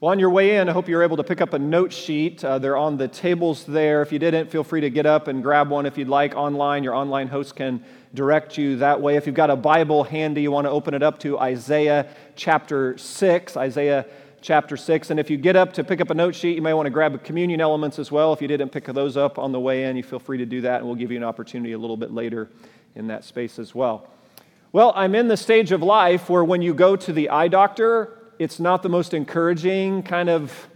Well, on your way in, I hope you're able to pick up a note sheet. Uh, they're on the tables there. If you didn't, feel free to get up and grab one if you'd like online. Your online host can direct you that way. If you've got a Bible handy, you want to open it up to Isaiah chapter 6. Isaiah chapter 6. And if you get up to pick up a note sheet, you may want to grab communion elements as well. If you didn't pick those up on the way in, you feel free to do that, and we'll give you an opportunity a little bit later in that space as well. Well, I'm in the stage of life where when you go to the eye doctor, it's not the most encouraging kind of,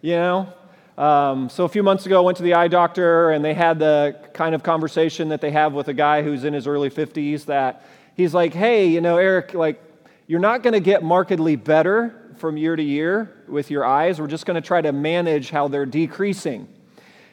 you know. Um, so a few months ago, I went to the eye doctor, and they had the kind of conversation that they have with a guy who's in his early 50s. That he's like, "Hey, you know, Eric, like, you're not going to get markedly better from year to year with your eyes. We're just going to try to manage how they're decreasing."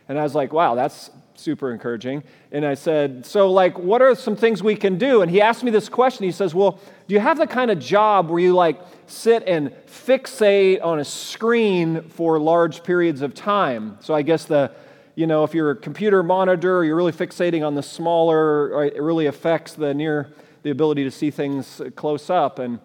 And I was like, "Wow, that's super encouraging. And I said, So, like, what are some things we can do? And he asked me this question. He says, Well, do you have the kind of job where you, like, sit and fixate on a screen for large periods of time? So, I guess the, you know, if you're a computer monitor, you're really fixating on the smaller, it really affects the near, the ability to see things close up. And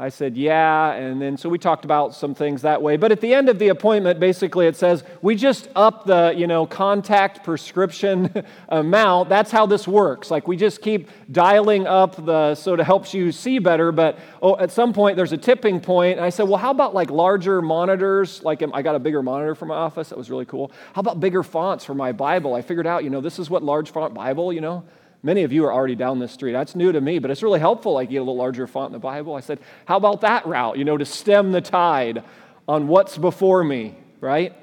I said, yeah. And then so we talked about some things that way. But at the end of the appointment, basically it says, we just up the, you know, contact prescription amount. That's how this works. Like we just keep dialing up the, so it helps you see better. But oh, at some point there's a tipping point. And I said, well, how about like larger monitors? Like I got a bigger monitor for my office. That was really cool. How about bigger fonts for my Bible? I figured out, you know, this is what large font Bible, you know, Many of you are already down this street. That's new to me, but it's really helpful. Like you get a little larger font in the Bible. I said, How about that route, you know, to stem the tide on what's before me, right?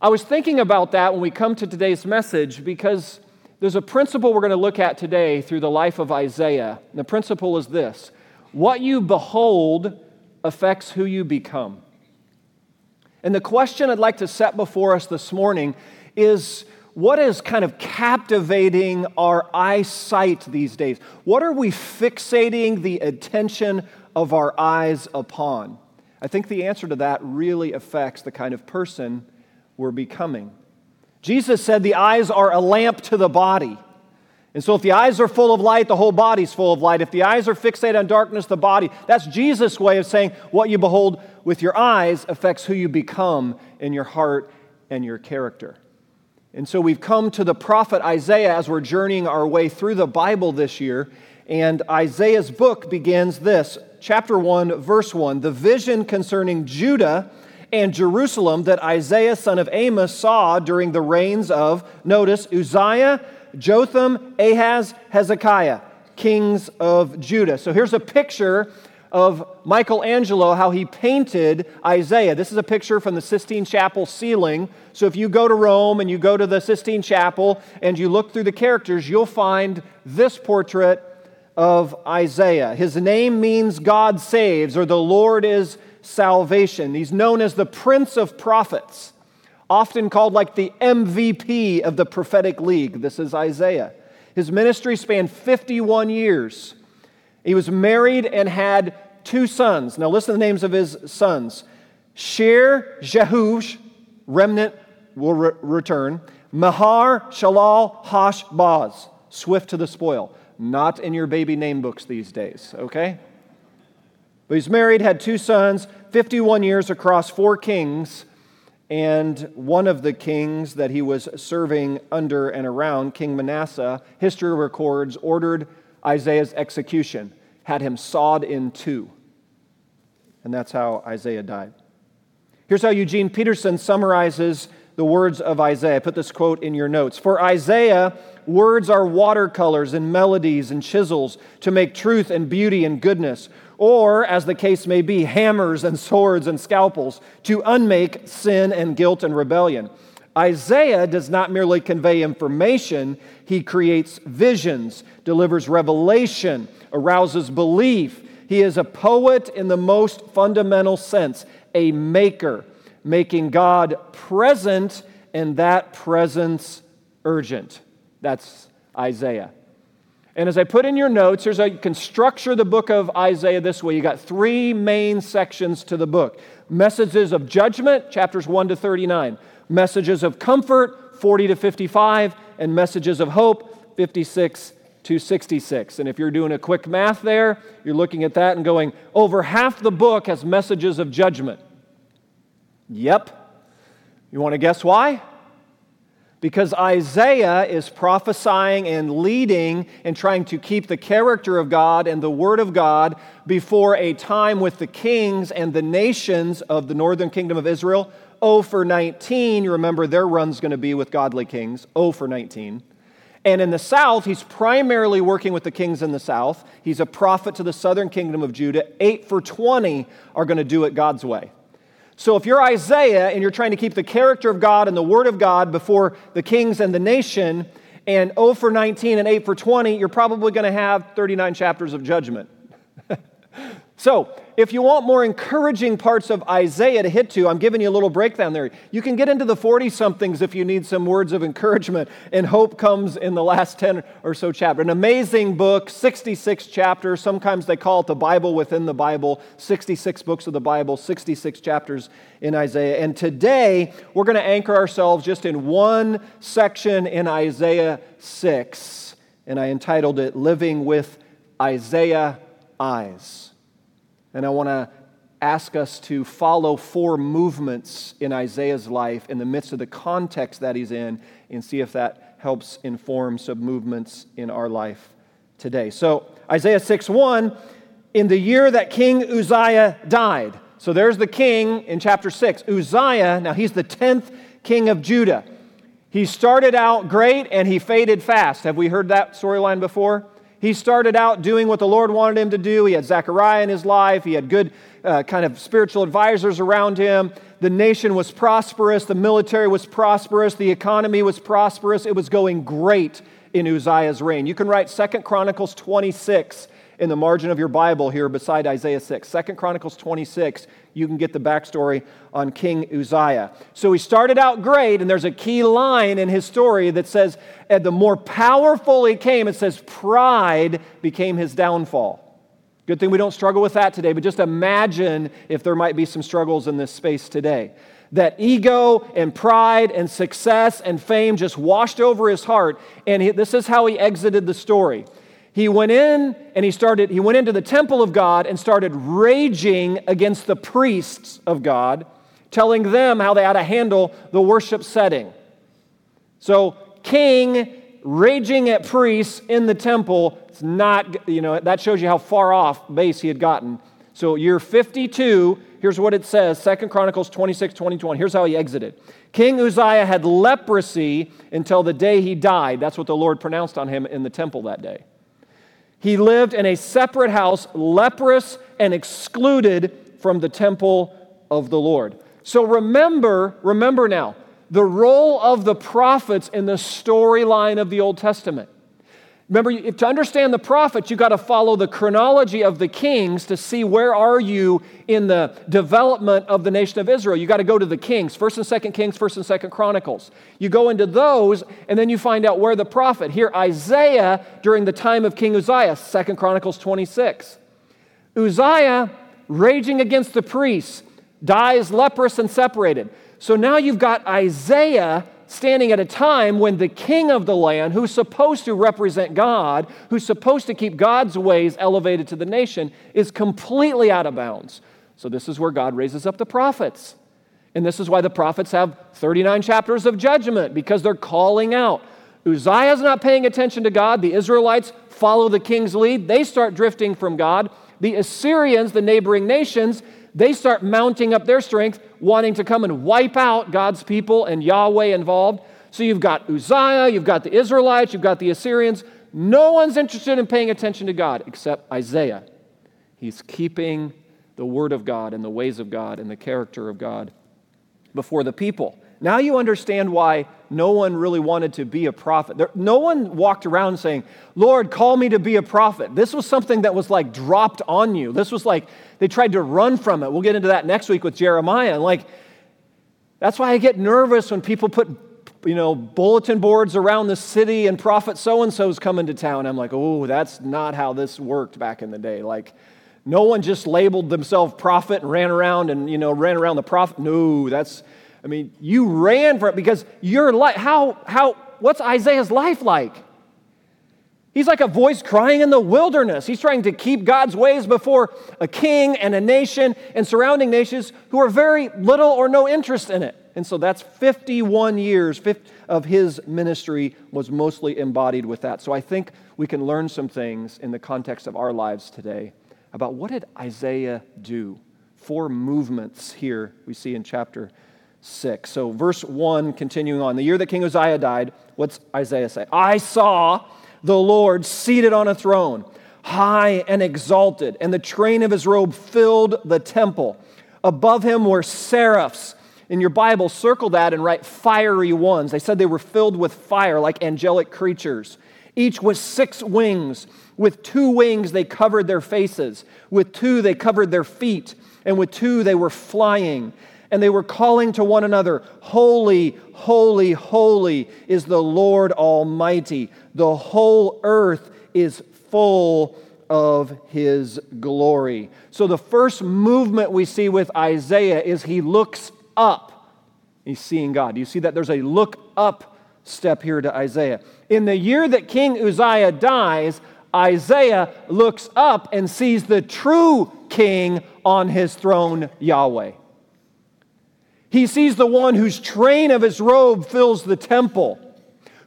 I was thinking about that when we come to today's message because there's a principle we're going to look at today through the life of Isaiah. And the principle is this what you behold affects who you become. And the question I'd like to set before us this morning is what is kind of captivating our eyesight these days? What are we fixating the attention of our eyes upon? I think the answer to that really affects the kind of person we're becoming. Jesus said the eyes are a lamp to the body. And so, if the eyes are full of light, the whole body's full of light. If the eyes are fixated on darkness, the body, that's Jesus' way of saying what you behold with your eyes affects who you become in your heart and your character. And so we've come to the prophet Isaiah as we're journeying our way through the Bible this year. And Isaiah's book begins this chapter 1, verse 1 the vision concerning Judah and Jerusalem that Isaiah, son of Amos, saw during the reigns of, notice, Uzziah, Jotham, Ahaz, Hezekiah, kings of Judah. So here's a picture of Michelangelo, how he painted Isaiah. This is a picture from the Sistine Chapel ceiling. So if you go to Rome and you go to the Sistine Chapel and you look through the characters, you'll find this portrait of Isaiah. His name means God saves, or the Lord is salvation. He's known as the Prince of Prophets, often called like the MVP of the prophetic league. This is Isaiah. His ministry spanned 51 years. He was married and had two sons. Now, listen to the names of his sons Shear, Jehush, remnant will re- return. Mahar, Shalal, Hash, Baz, swift to the spoil. Not in your baby name books these days, okay? But he's married, had two sons, 51 years across four kings, and one of the kings that he was serving under and around, King Manasseh, history records, ordered Isaiah's execution had him sawed in two. And that's how Isaiah died. Here's how Eugene Peterson summarizes the words of Isaiah. Put this quote in your notes. For Isaiah, words are watercolors and melodies and chisels to make truth and beauty and goodness, or, as the case may be, hammers and swords and scalpels to unmake sin and guilt and rebellion. Isaiah does not merely convey information, he creates visions, delivers revelation, arouses belief. He is a poet in the most fundamental sense, a maker, making God present and that presence urgent. That's Isaiah. And as I put in your notes, here's how you can structure the book of Isaiah this way. You got three main sections to the book messages of judgment, chapters 1 to 39, messages of comfort, 40 to 55, and messages of hope, 56 to 66. And if you're doing a quick math there, you're looking at that and going, over half the book has messages of judgment. Yep. You want to guess why? Because Isaiah is prophesying and leading and trying to keep the character of God and the Word of God before a time with the kings and the nations of the northern kingdom of Israel. Oh, for 19, you remember their run's going to be with godly kings. Oh, for 19. And in the south, he's primarily working with the kings in the south. He's a prophet to the southern kingdom of Judah. Eight for 20 are going to do it God's way. So if you're Isaiah and you're trying to keep the character of God and the word of God before the kings and the nation, and 0 for 19 and 8 for 20, you're probably going to have 39 chapters of judgment. so, if you want more encouraging parts of Isaiah to hit to, I'm giving you a little breakdown there. You can get into the 40 somethings if you need some words of encouragement, and hope comes in the last 10 or so chapters. An amazing book, 66 chapters. Sometimes they call it the Bible within the Bible, 66 books of the Bible, 66 chapters in Isaiah. And today, we're going to anchor ourselves just in one section in Isaiah 6, and I entitled it Living with Isaiah Eyes. And I want to ask us to follow four movements in Isaiah's life in the midst of the context that he's in and see if that helps inform some movements in our life today. So, Isaiah 6 1, in the year that King Uzziah died. So, there's the king in chapter 6. Uzziah, now he's the 10th king of Judah. He started out great and he faded fast. Have we heard that storyline before? He started out doing what the Lord wanted him to do. He had Zechariah in his life, he had good uh, kind of spiritual advisors around him. The nation was prosperous, the military was prosperous, the economy was prosperous. It was going great in Uzziah's reign. You can write Second Chronicles 26 in the margin of your Bible here beside Isaiah 6. Second Chronicles 26, you can get the backstory on King Uzziah. So he started out great, and there's a key line in his story that says, and the more powerful he came, it says, pride became his downfall. Good thing we don't struggle with that today, but just imagine if there might be some struggles in this space today. That ego and pride and success and fame just washed over his heart, and he, this is how he exited the story he went in and he started he went into the temple of god and started raging against the priests of god telling them how they had to handle the worship setting. So king raging at priests in the temple it's not you know that shows you how far off base he had gotten. So year 52 here's what it says Second chronicles 26 21 here's how he exited. King uzziah had leprosy until the day he died. That's what the lord pronounced on him in the temple that day he lived in a separate house, leprous and excluded from the temple of the Lord. So remember, remember now, the role of the prophets in the storyline of the Old Testament. Remember, if, to understand the prophets, you got to follow the chronology of the kings to see where are you in the development of the nation of Israel. You got to go to the kings, first and second kings, first and second chronicles. You go into those, and then you find out where the prophet. Here, Isaiah during the time of King Uzziah, second chronicles 26. Uzziah raging against the priests, dies leprous and separated. So now you've got Isaiah standing at a time when the king of the land, who's supposed to represent God, who's supposed to keep God's ways elevated to the nation, is completely out of bounds. So, this is where God raises up the prophets. And this is why the prophets have 39 chapters of judgment, because they're calling out. Uzziah's not paying attention to God. The Israelites follow the king's lead. They start drifting from God. The Assyrians, the neighboring nations, they start mounting up their strength, wanting to come and wipe out God's people and Yahweh involved. So you've got Uzziah, you've got the Israelites, you've got the Assyrians. No one's interested in paying attention to God except Isaiah. He's keeping the word of God and the ways of God and the character of God before the people. Now you understand why no one really wanted to be a prophet. There, no one walked around saying, Lord, call me to be a prophet. This was something that was like dropped on you. This was like they tried to run from it. We'll get into that next week with Jeremiah. Like, that's why I get nervous when people put, you know, bulletin boards around the city and prophet so and so's coming to town. I'm like, oh, that's not how this worked back in the day. Like, no one just labeled themselves prophet and ran around and, you know, ran around the prophet. No, that's, I mean, you ran for it because your life, how, how, what's Isaiah's life like? He's like a voice crying in the wilderness. He's trying to keep God's ways before a king and a nation and surrounding nations who are very little or no interest in it. And so that's 51 years of his ministry was mostly embodied with that. So I think we can learn some things in the context of our lives today about what did Isaiah do? Four movements here we see in chapter 6. So verse 1 continuing on. The year that King Uzziah died, what's Isaiah say? I saw the Lord seated on a throne, high and exalted, and the train of his robe filled the temple. Above him were seraphs. In your Bible, circle that and write fiery ones. They said they were filled with fire like angelic creatures, each with six wings. With two wings, they covered their faces. With two, they covered their feet. And with two, they were flying and they were calling to one another, Holy, holy, holy is the Lord Almighty. The whole earth is full of his glory. So, the first movement we see with Isaiah is he looks up. He's seeing God. You see that? There's a look up step here to Isaiah. In the year that King Uzziah dies, Isaiah looks up and sees the true king on his throne, Yahweh. He sees the one whose train of his robe fills the temple,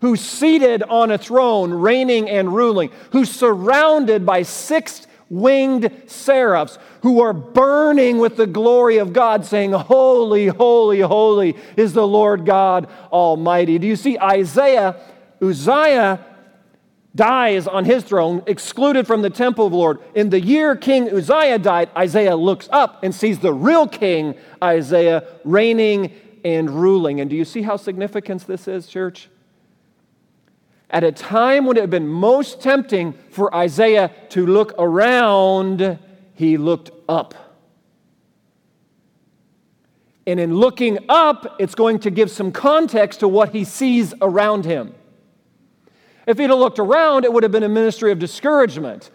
who's seated on a throne, reigning and ruling, who's surrounded by six winged seraphs who are burning with the glory of God, saying, Holy, holy, holy is the Lord God Almighty. Do you see Isaiah, Uzziah dies on his throne, excluded from the temple of the Lord. In the year King Uzziah died, Isaiah looks up and sees the real king, Isaiah, reigning and ruling. And do you see how significant this is, church? At a time when it had been most tempting for Isaiah to look around, he looked up. And in looking up, it's going to give some context to what he sees around him. If he'd have looked around, it would have been a ministry of discouragement.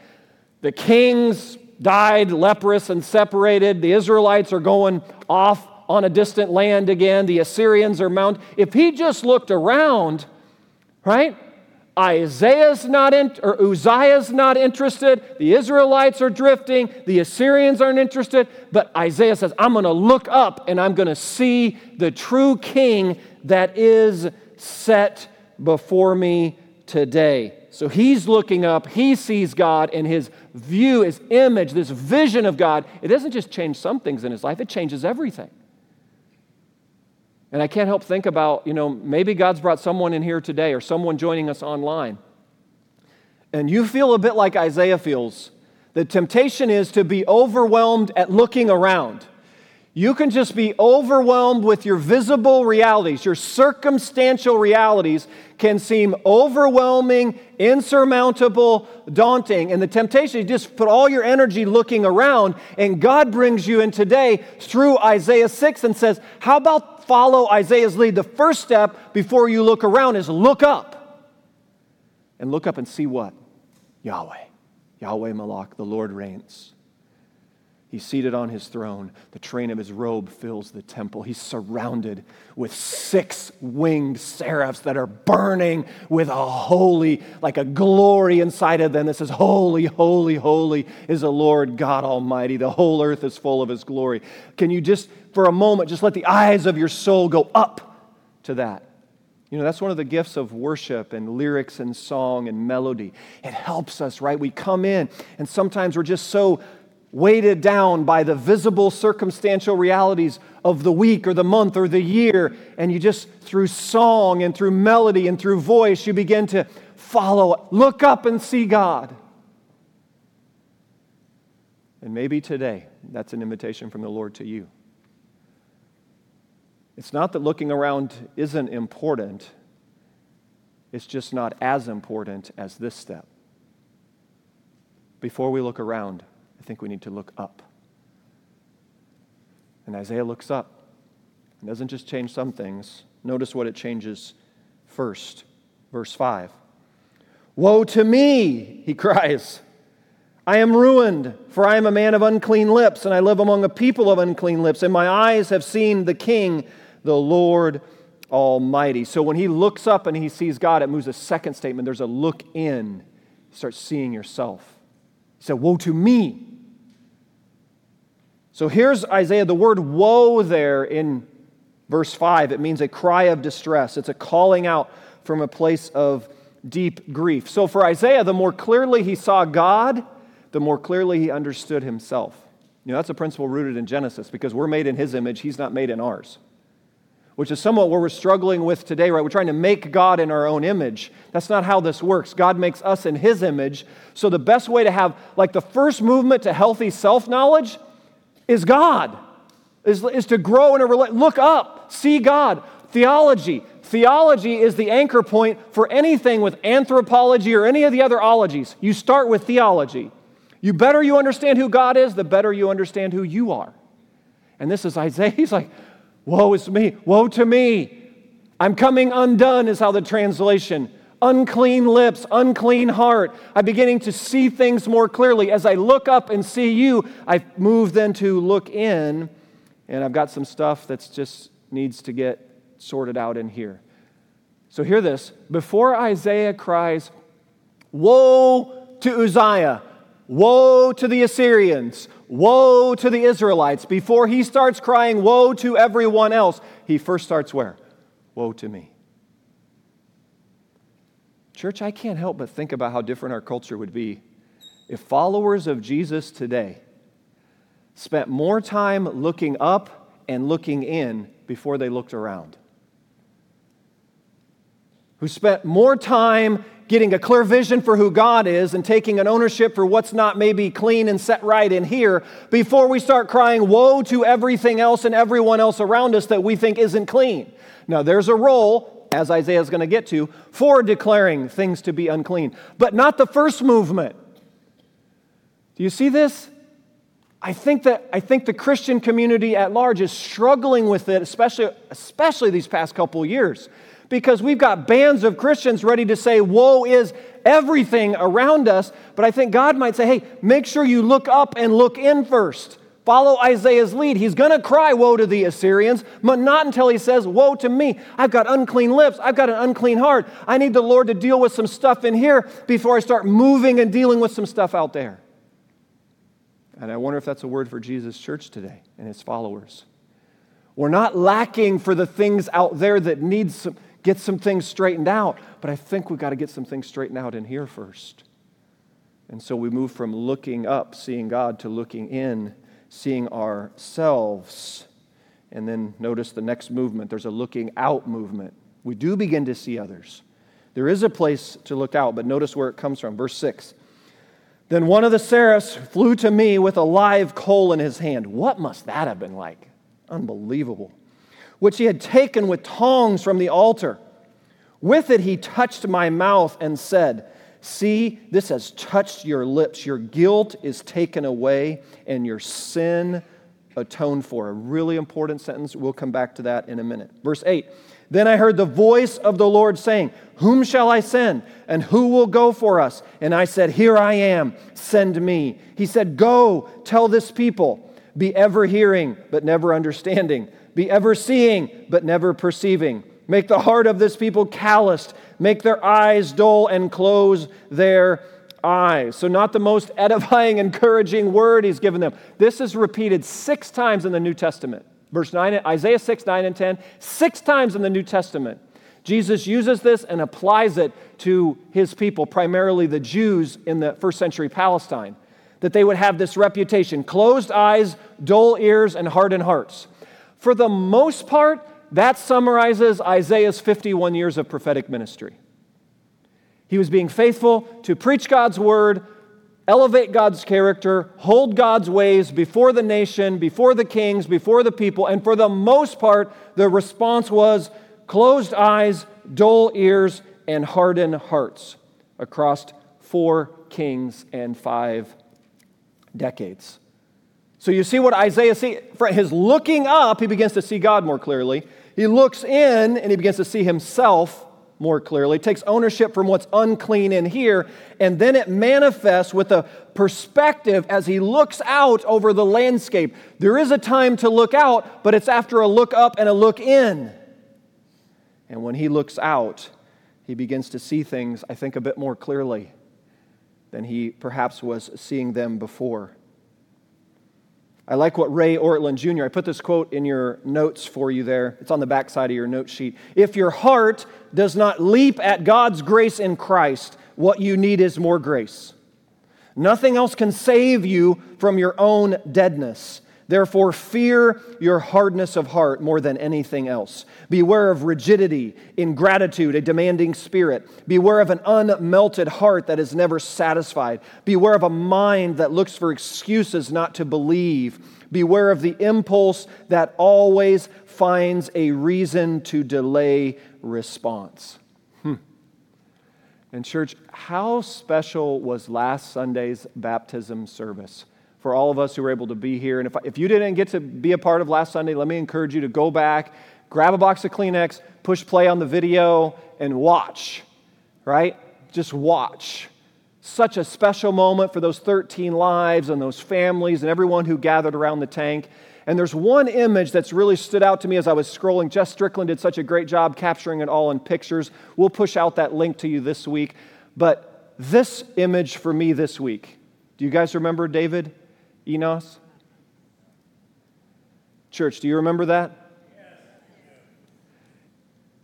The kings died leprous and separated. The Israelites are going off on a distant land again. The Assyrians are mount. If he just looked around, right? Isaiah's not in, or Uzziah's not interested. The Israelites are drifting. The Assyrians aren't interested. But Isaiah says, I'm going to look up and I'm going to see the true king that is set before me today. So he's looking up, he sees God, and his view, his image, this vision of God, it doesn't just change some things in his life, it changes everything. And I can't help think about, you know, maybe God's brought someone in here today or someone joining us online. And you feel a bit like Isaiah feels. The temptation is to be overwhelmed at looking around. You can just be overwhelmed with your visible realities. Your circumstantial realities can seem overwhelming, insurmountable, daunting. And the temptation is just put all your energy looking around. And God brings you in today through Isaiah 6 and says, How about follow Isaiah's lead? The first step before you look around is look up. And look up and see what? Yahweh. Yahweh Malak, the Lord reigns. He's seated on his throne. The train of his robe fills the temple. He's surrounded with six winged seraphs that are burning with a holy, like a glory inside of them that says, Holy, holy, holy is the Lord God Almighty. The whole earth is full of his glory. Can you just, for a moment, just let the eyes of your soul go up to that? You know, that's one of the gifts of worship and lyrics and song and melody. It helps us, right? We come in, and sometimes we're just so weighted down by the visible circumstantial realities of the week or the month or the year, and you just, through song and through melody and through voice, you begin to follow, look up and see God. And maybe today, that's an invitation from the Lord to you. It's not that looking around isn't important, it's just not as important as this step. Before we look around, think we need to look up. And Isaiah looks up. It doesn't just change some things. Notice what it changes first. Verse 5. Woe to me, he cries. I am ruined, for I am a man of unclean lips, and I live among a people of unclean lips, and my eyes have seen the King, the Lord Almighty. So when he looks up and he sees God, it moves a second statement. There's a look in start seeing yourself. Said, Woe to me. So here's Isaiah. The word woe there in verse 5, it means a cry of distress. It's a calling out from a place of deep grief. So for Isaiah, the more clearly he saw God, the more clearly he understood himself. You know, that's a principle rooted in Genesis because we're made in his image, he's not made in ours. Which is somewhat what we're struggling with today, right? We're trying to make God in our own image. That's not how this works. God makes us in his image. So the best way to have, like, the first movement to healthy self knowledge is God, is, is to grow in a relationship. Look up, see God. Theology, Theology is the anchor point for anything with anthropology or any of the other ologies. You start with theology. You better you understand who God is, the better you understand who you are. And this is Isaiah. He's like, Woe is me, woe to me. I'm coming undone, is how the translation. Unclean lips, unclean heart. I'm beginning to see things more clearly. As I look up and see you, I move then to look in, and I've got some stuff that just needs to get sorted out in here. So, hear this. Before Isaiah cries, Woe to Uzziah, woe to the Assyrians, woe to the Israelites, before he starts crying, Woe to everyone else, he first starts where? Woe to me. Church, I can't help but think about how different our culture would be if followers of Jesus today spent more time looking up and looking in before they looked around who spent more time getting a clear vision for who God is and taking an ownership for what's not maybe clean and set right in here before we start crying woe to everything else and everyone else around us that we think isn't clean. Now, there's a role, as Isaiah is going to get to, for declaring things to be unclean, but not the first movement. Do you see this? I think that I think the Christian community at large is struggling with it, especially, especially these past couple years because we've got bands of Christians ready to say, Woe is everything around us. But I think God might say, Hey, make sure you look up and look in first. Follow Isaiah's lead. He's going to cry, Woe to the Assyrians, but not until he says, Woe to me. I've got unclean lips. I've got an unclean heart. I need the Lord to deal with some stuff in here before I start moving and dealing with some stuff out there. And I wonder if that's a word for Jesus' church today and his followers. We're not lacking for the things out there that need some, get some things straightened out, but I think we've got to get some things straightened out in here first. And so we move from looking up, seeing God, to looking in, seeing ourselves. And then notice the next movement there's a looking out movement. We do begin to see others. There is a place to look out, but notice where it comes from. Verse 6. Then one of the seraphs flew to me with a live coal in his hand. What must that have been like? Unbelievable which he had taken with tongs from the altar. With it he touched my mouth and said, See, this has touched your lips. Your guilt is taken away and your sin atoned for. A really important sentence. We'll come back to that in a minute. Verse 8 Then I heard the voice of the Lord saying, Whom shall I send? And who will go for us? And I said, Here I am, send me. He said, Go, tell this people, be ever hearing, but never understanding be ever seeing, but never perceiving. Make the heart of this people calloused. Make their eyes dull and close their eyes. So, not the most edifying, encouraging word he's given them. This is repeated six times in the New Testament. Verse 9, Isaiah 6, 9, and 10, six times in the New Testament. Jesus uses this and applies it to his people, primarily the Jews in the first century Palestine, that they would have this reputation closed eyes, dull ears, and hardened hearts. For the most part, that summarizes Isaiah's 51 years of prophetic ministry. He was being faithful to preach God's word, elevate God's character, hold God's ways before the nation, before the kings, before the people. And for the most part, the response was closed eyes, dull ears, and hardened hearts across four kings and five decades. So you see what Isaiah sees. His looking up, he begins to see God more clearly. He looks in and he begins to see himself more clearly, takes ownership from what's unclean in here, and then it manifests with a perspective as he looks out over the landscape. There is a time to look out, but it's after a look up and a look in. And when he looks out, he begins to see things, I think, a bit more clearly. than he perhaps was seeing them before. I like what Ray Ortlund Jr. I put this quote in your notes for you there. It's on the back side of your note sheet. If your heart does not leap at God's grace in Christ, what you need is more grace. Nothing else can save you from your own deadness. Therefore, fear your hardness of heart more than anything else. Beware of rigidity, ingratitude, a demanding spirit. Beware of an unmelted heart that is never satisfied. Beware of a mind that looks for excuses not to believe. Beware of the impulse that always finds a reason to delay response. Hmm. And, church, how special was last Sunday's baptism service? For all of us who were able to be here. And if, if you didn't get to be a part of last Sunday, let me encourage you to go back, grab a box of Kleenex, push play on the video, and watch, right? Just watch. Such a special moment for those 13 lives and those families and everyone who gathered around the tank. And there's one image that's really stood out to me as I was scrolling. Jess Strickland did such a great job capturing it all in pictures. We'll push out that link to you this week. But this image for me this week, do you guys remember David? Enos? Church, do you remember that?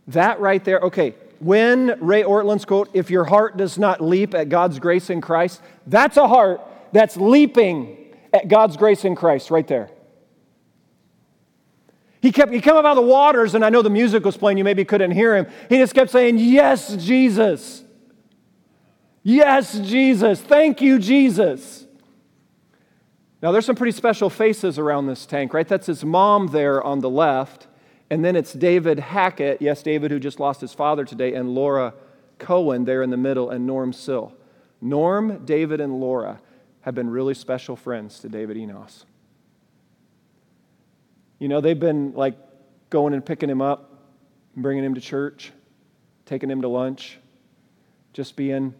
That right there, okay, when Ray Ortlund's quote, if your heart does not leap at God's grace in Christ, that's a heart that's leaping at God's grace in Christ right there. He kept, he came up out of the waters, and I know the music was playing, you maybe couldn't hear him. He just kept saying, Yes, Jesus. Yes, Jesus. Thank you, Jesus. Now, there's some pretty special faces around this tank, right? That's his mom there on the left. And then it's David Hackett, yes, David who just lost his father today, and Laura Cohen there in the middle, and Norm Sill. Norm, David, and Laura have been really special friends to David Enos. You know, they've been like going and picking him up, bringing him to church, taking him to lunch, just being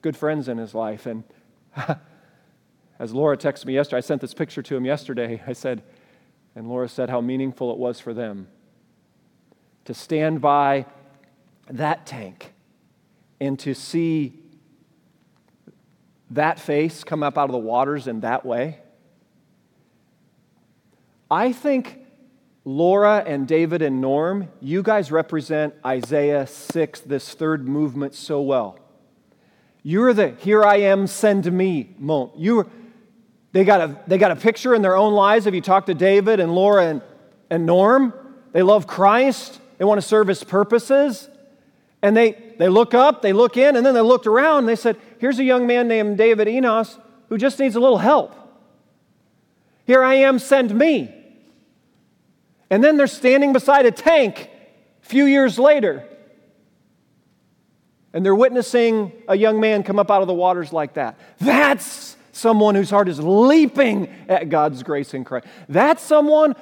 good friends in his life. And As Laura texted me yesterday, I sent this picture to him yesterday. I said, and Laura said how meaningful it was for them to stand by that tank and to see that face come up out of the waters in that way. I think Laura and David and Norm, you guys represent Isaiah 6, this third movement, so well. You're the here I am, send me moment. You're they got, a, they got a picture in their own lives. If you talk to David and Laura and, and Norm, they love Christ. They want to serve his purposes. And they, they look up, they look in, and then they looked around and they said, Here's a young man named David Enos who just needs a little help. Here I am, send me. And then they're standing beside a tank a few years later. And they're witnessing a young man come up out of the waters like that. That's someone whose heart is leaping at God's grace in Christ. That's someone,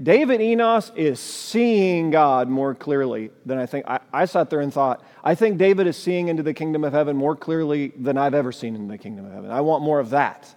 David Enos is seeing God more clearly than I think. I, I sat there and thought, I think David is seeing into the kingdom of heaven more clearly than I've ever seen in the kingdom of heaven. I want more of that.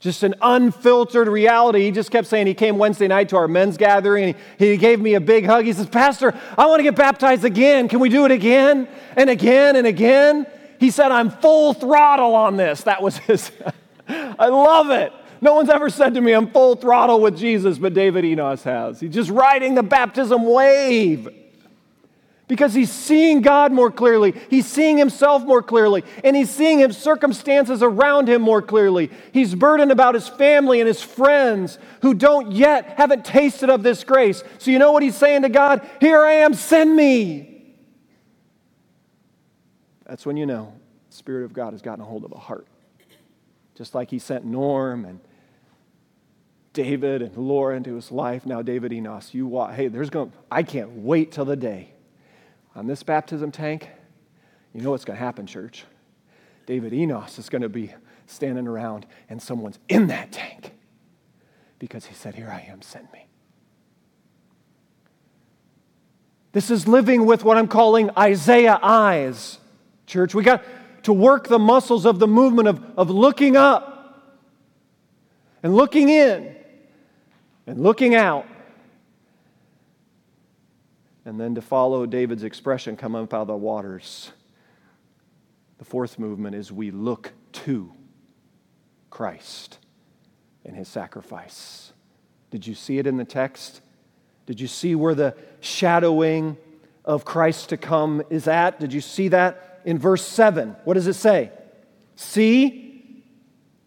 Just an unfiltered reality. He just kept saying he came Wednesday night to our men's gathering and he, he gave me a big hug. He says, Pastor, I want to get baptized again. Can we do it again and again and again? He said, I'm full throttle on this. That was his. I love it. No one's ever said to me, I'm full throttle with Jesus, but David Enos has. He's just riding the baptism wave because he's seeing God more clearly. He's seeing himself more clearly, and he's seeing his circumstances around him more clearly. He's burdened about his family and his friends who don't yet, haven't tasted of this grace. So, you know what he's saying to God? Here I am, send me. That's when you know the Spirit of God has gotten a hold of a heart. Just like He sent Norm and David and Laura into his life. Now, David Enos, you walk. Hey, there's going. I can't wait till the day on this baptism tank. You know what's going to happen, church? David Enos is going to be standing around, and someone's in that tank because he said, "Here I am. Send me." This is living with what I'm calling Isaiah eyes church. We got to work the muscles of the movement of, of looking up and looking in and looking out. And then to follow David's expression, come up out of the waters. The fourth movement is we look to Christ and his sacrifice. Did you see it in the text? Did you see where the shadowing of Christ to come is at? Did you see that in verse 7? What does it say? See,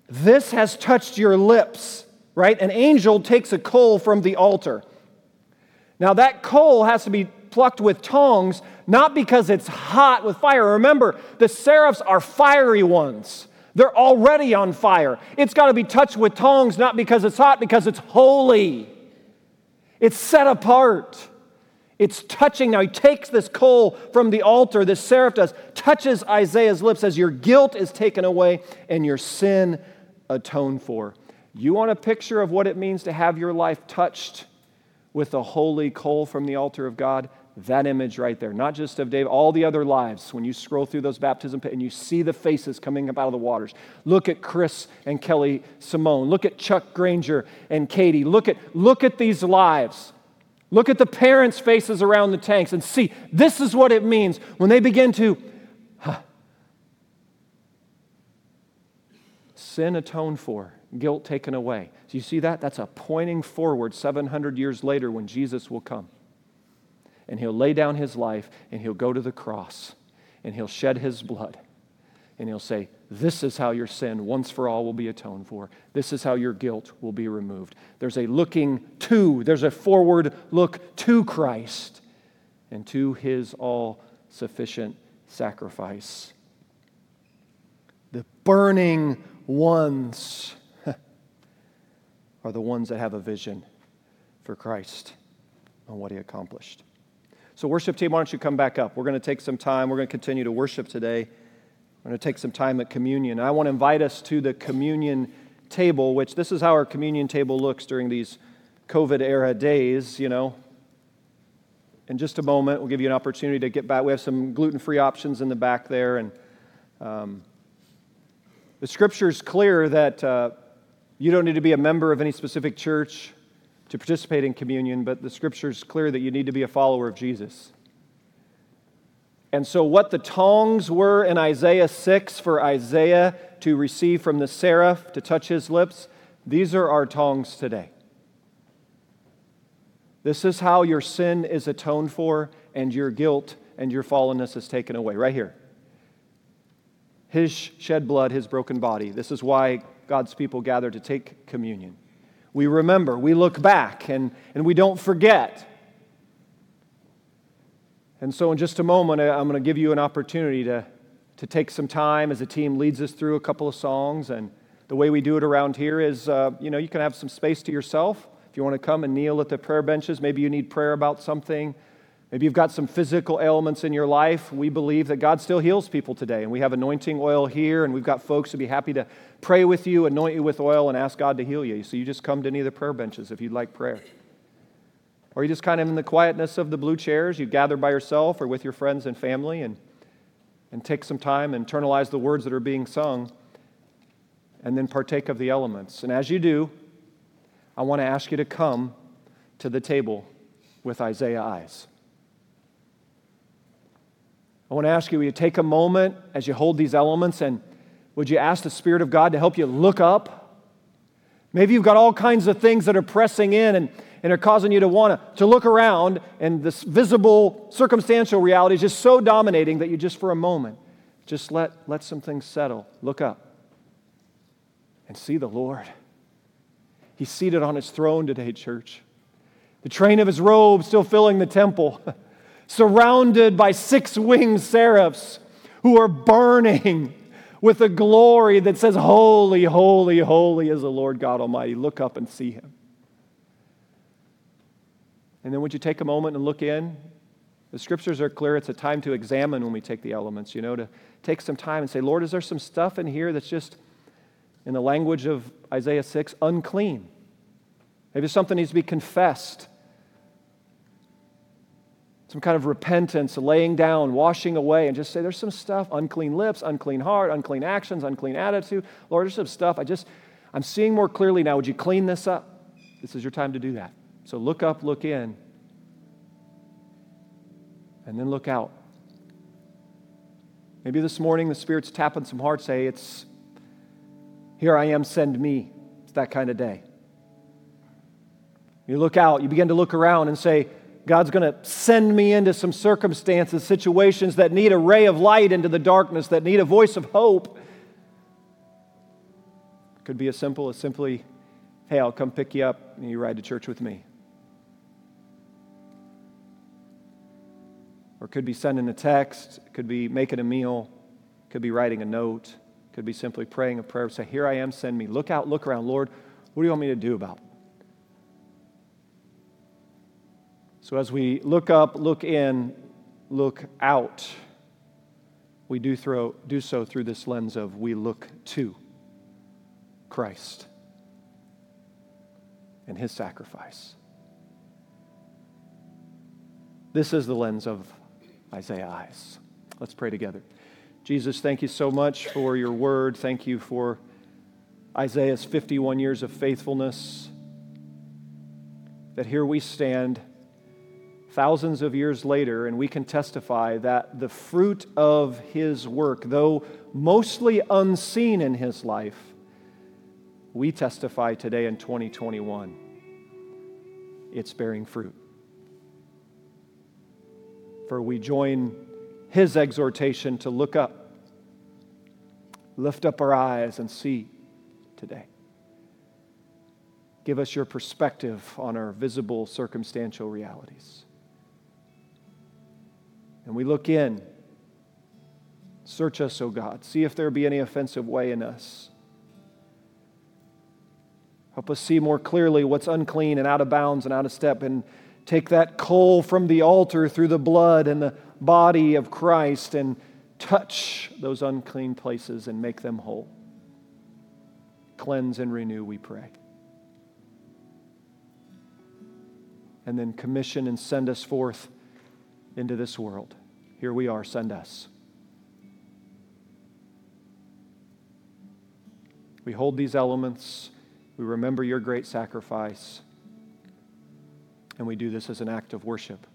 this has touched your lips, right? An angel takes a coal from the altar. Now, that coal has to be plucked with tongs, not because it's hot with fire. Remember, the seraphs are fiery ones. They're already on fire. It's got to be touched with tongs, not because it's hot, because it's holy. It's set apart. It's touching. Now, he takes this coal from the altar, this seraph does, touches Isaiah's lips as your guilt is taken away and your sin atoned for. You want a picture of what it means to have your life touched with the holy coal from the altar of God? That image right there, not just of David, all the other lives, when you scroll through those baptism and you see the faces coming up out of the waters. Look at Chris and Kelly Simone. Look at Chuck Granger and Katie. Look at, look at these lives Look at the parents' faces around the tanks and see this is what it means when they begin to huh, sin atoned for, guilt taken away. Do you see that? That's a pointing forward 700 years later when Jesus will come. And he'll lay down his life and he'll go to the cross and he'll shed his blood and he'll say, This is how your sin once for all will be atoned for. This is how your guilt will be removed. There's a looking to, there's a forward look to Christ and to his all sufficient sacrifice. The burning ones are the ones that have a vision for Christ and what he accomplished. So, worship team, why don't you come back up? We're going to take some time. We're going to continue to worship today. We're going to take some time at communion. I want to invite us to the communion table, which this is how our communion table looks during these COVID era days, you know. In just a moment, we'll give you an opportunity to get back. We have some gluten free options in the back there. And um, the scripture is clear that uh, you don't need to be a member of any specific church to participate in communion, but the scripture is clear that you need to be a follower of Jesus. And so, what the tongs were in Isaiah 6 for Isaiah to receive from the seraph to touch his lips, these are our tongs today. This is how your sin is atoned for and your guilt and your fallenness is taken away. Right here. His shed blood, his broken body. This is why God's people gather to take communion. We remember, we look back, and, and we don't forget. And so, in just a moment, I'm going to give you an opportunity to, to take some time as the team leads us through a couple of songs. And the way we do it around here is, uh, you know, you can have some space to yourself. If you want to come and kneel at the prayer benches, maybe you need prayer about something. Maybe you've got some physical ailments in your life. We believe that God still heals people today. And we have anointing oil here, and we've got folks who'd be happy to pray with you, anoint you with oil, and ask God to heal you. So you just come to any of the prayer benches if you'd like prayer. Or you just kind of in the quietness of the blue chairs, you gather by yourself or with your friends and family and, and take some time and internalize the words that are being sung and then partake of the elements. And as you do, I want to ask you to come to the table with Isaiah eyes. I want to ask you, will you take a moment as you hold these elements and would you ask the Spirit of God to help you look up? Maybe you've got all kinds of things that are pressing in and and are causing you to want to look around, and this visible circumstantial reality is just so dominating that you just for a moment just let, let some things settle. Look up and see the Lord. He's seated on his throne today, church. The train of his robe still filling the temple, surrounded by six winged seraphs who are burning with a glory that says, Holy, holy, holy is the Lord God Almighty. Look up and see him. And then would you take a moment and look in? The scriptures are clear. It's a time to examine when we take the elements, you know, to take some time and say, Lord, is there some stuff in here that's just, in the language of Isaiah 6, unclean? Maybe something needs to be confessed. Some kind of repentance, laying down, washing away, and just say, there's some stuff unclean lips, unclean heart, unclean actions, unclean attitude. Lord, there's some stuff. I just, I'm seeing more clearly now. Would you clean this up? This is your time to do that. So look up, look in, and then look out. Maybe this morning the Spirit's tapping some hearts, say, It's here I am, send me. It's that kind of day. You look out, you begin to look around and say, God's going to send me into some circumstances, situations that need a ray of light into the darkness, that need a voice of hope. It could be as simple as simply, hey, I'll come pick you up and you ride to church with me. Or could be sending a text, could be making a meal, could be writing a note, could be simply praying a prayer, say, Here I am, send me. Look out, look around. Lord, what do you want me to do about? So as we look up, look in, look out, we do, throw, do so through this lens of we look to Christ and his sacrifice. This is the lens of Isaiah eyes. Let's pray together. Jesus, thank you so much for your word. Thank you for Isaiah's 51 years of faithfulness. That here we stand thousands of years later, and we can testify that the fruit of his work, though mostly unseen in his life, we testify today in 2021 it's bearing fruit. For we join his exhortation to look up, lift up our eyes, and see today. Give us your perspective on our visible circumstantial realities and we look in. Search us, O God. See if there be any offensive way in us. Help us see more clearly what's unclean and out of bounds and out of step, and take that coal from the altar through the blood and the body of Christ and touch those unclean places and make them whole. Cleanse and renew, we pray. And then commission and send us forth into this world. Here we are, send us. We hold these elements, we remember your great sacrifice, and we do this as an act of worship.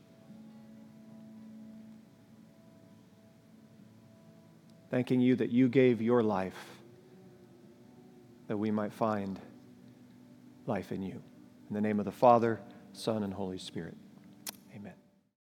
Thanking you that you gave your life that we might find life in you. In the name of the Father, Son, and Holy Spirit.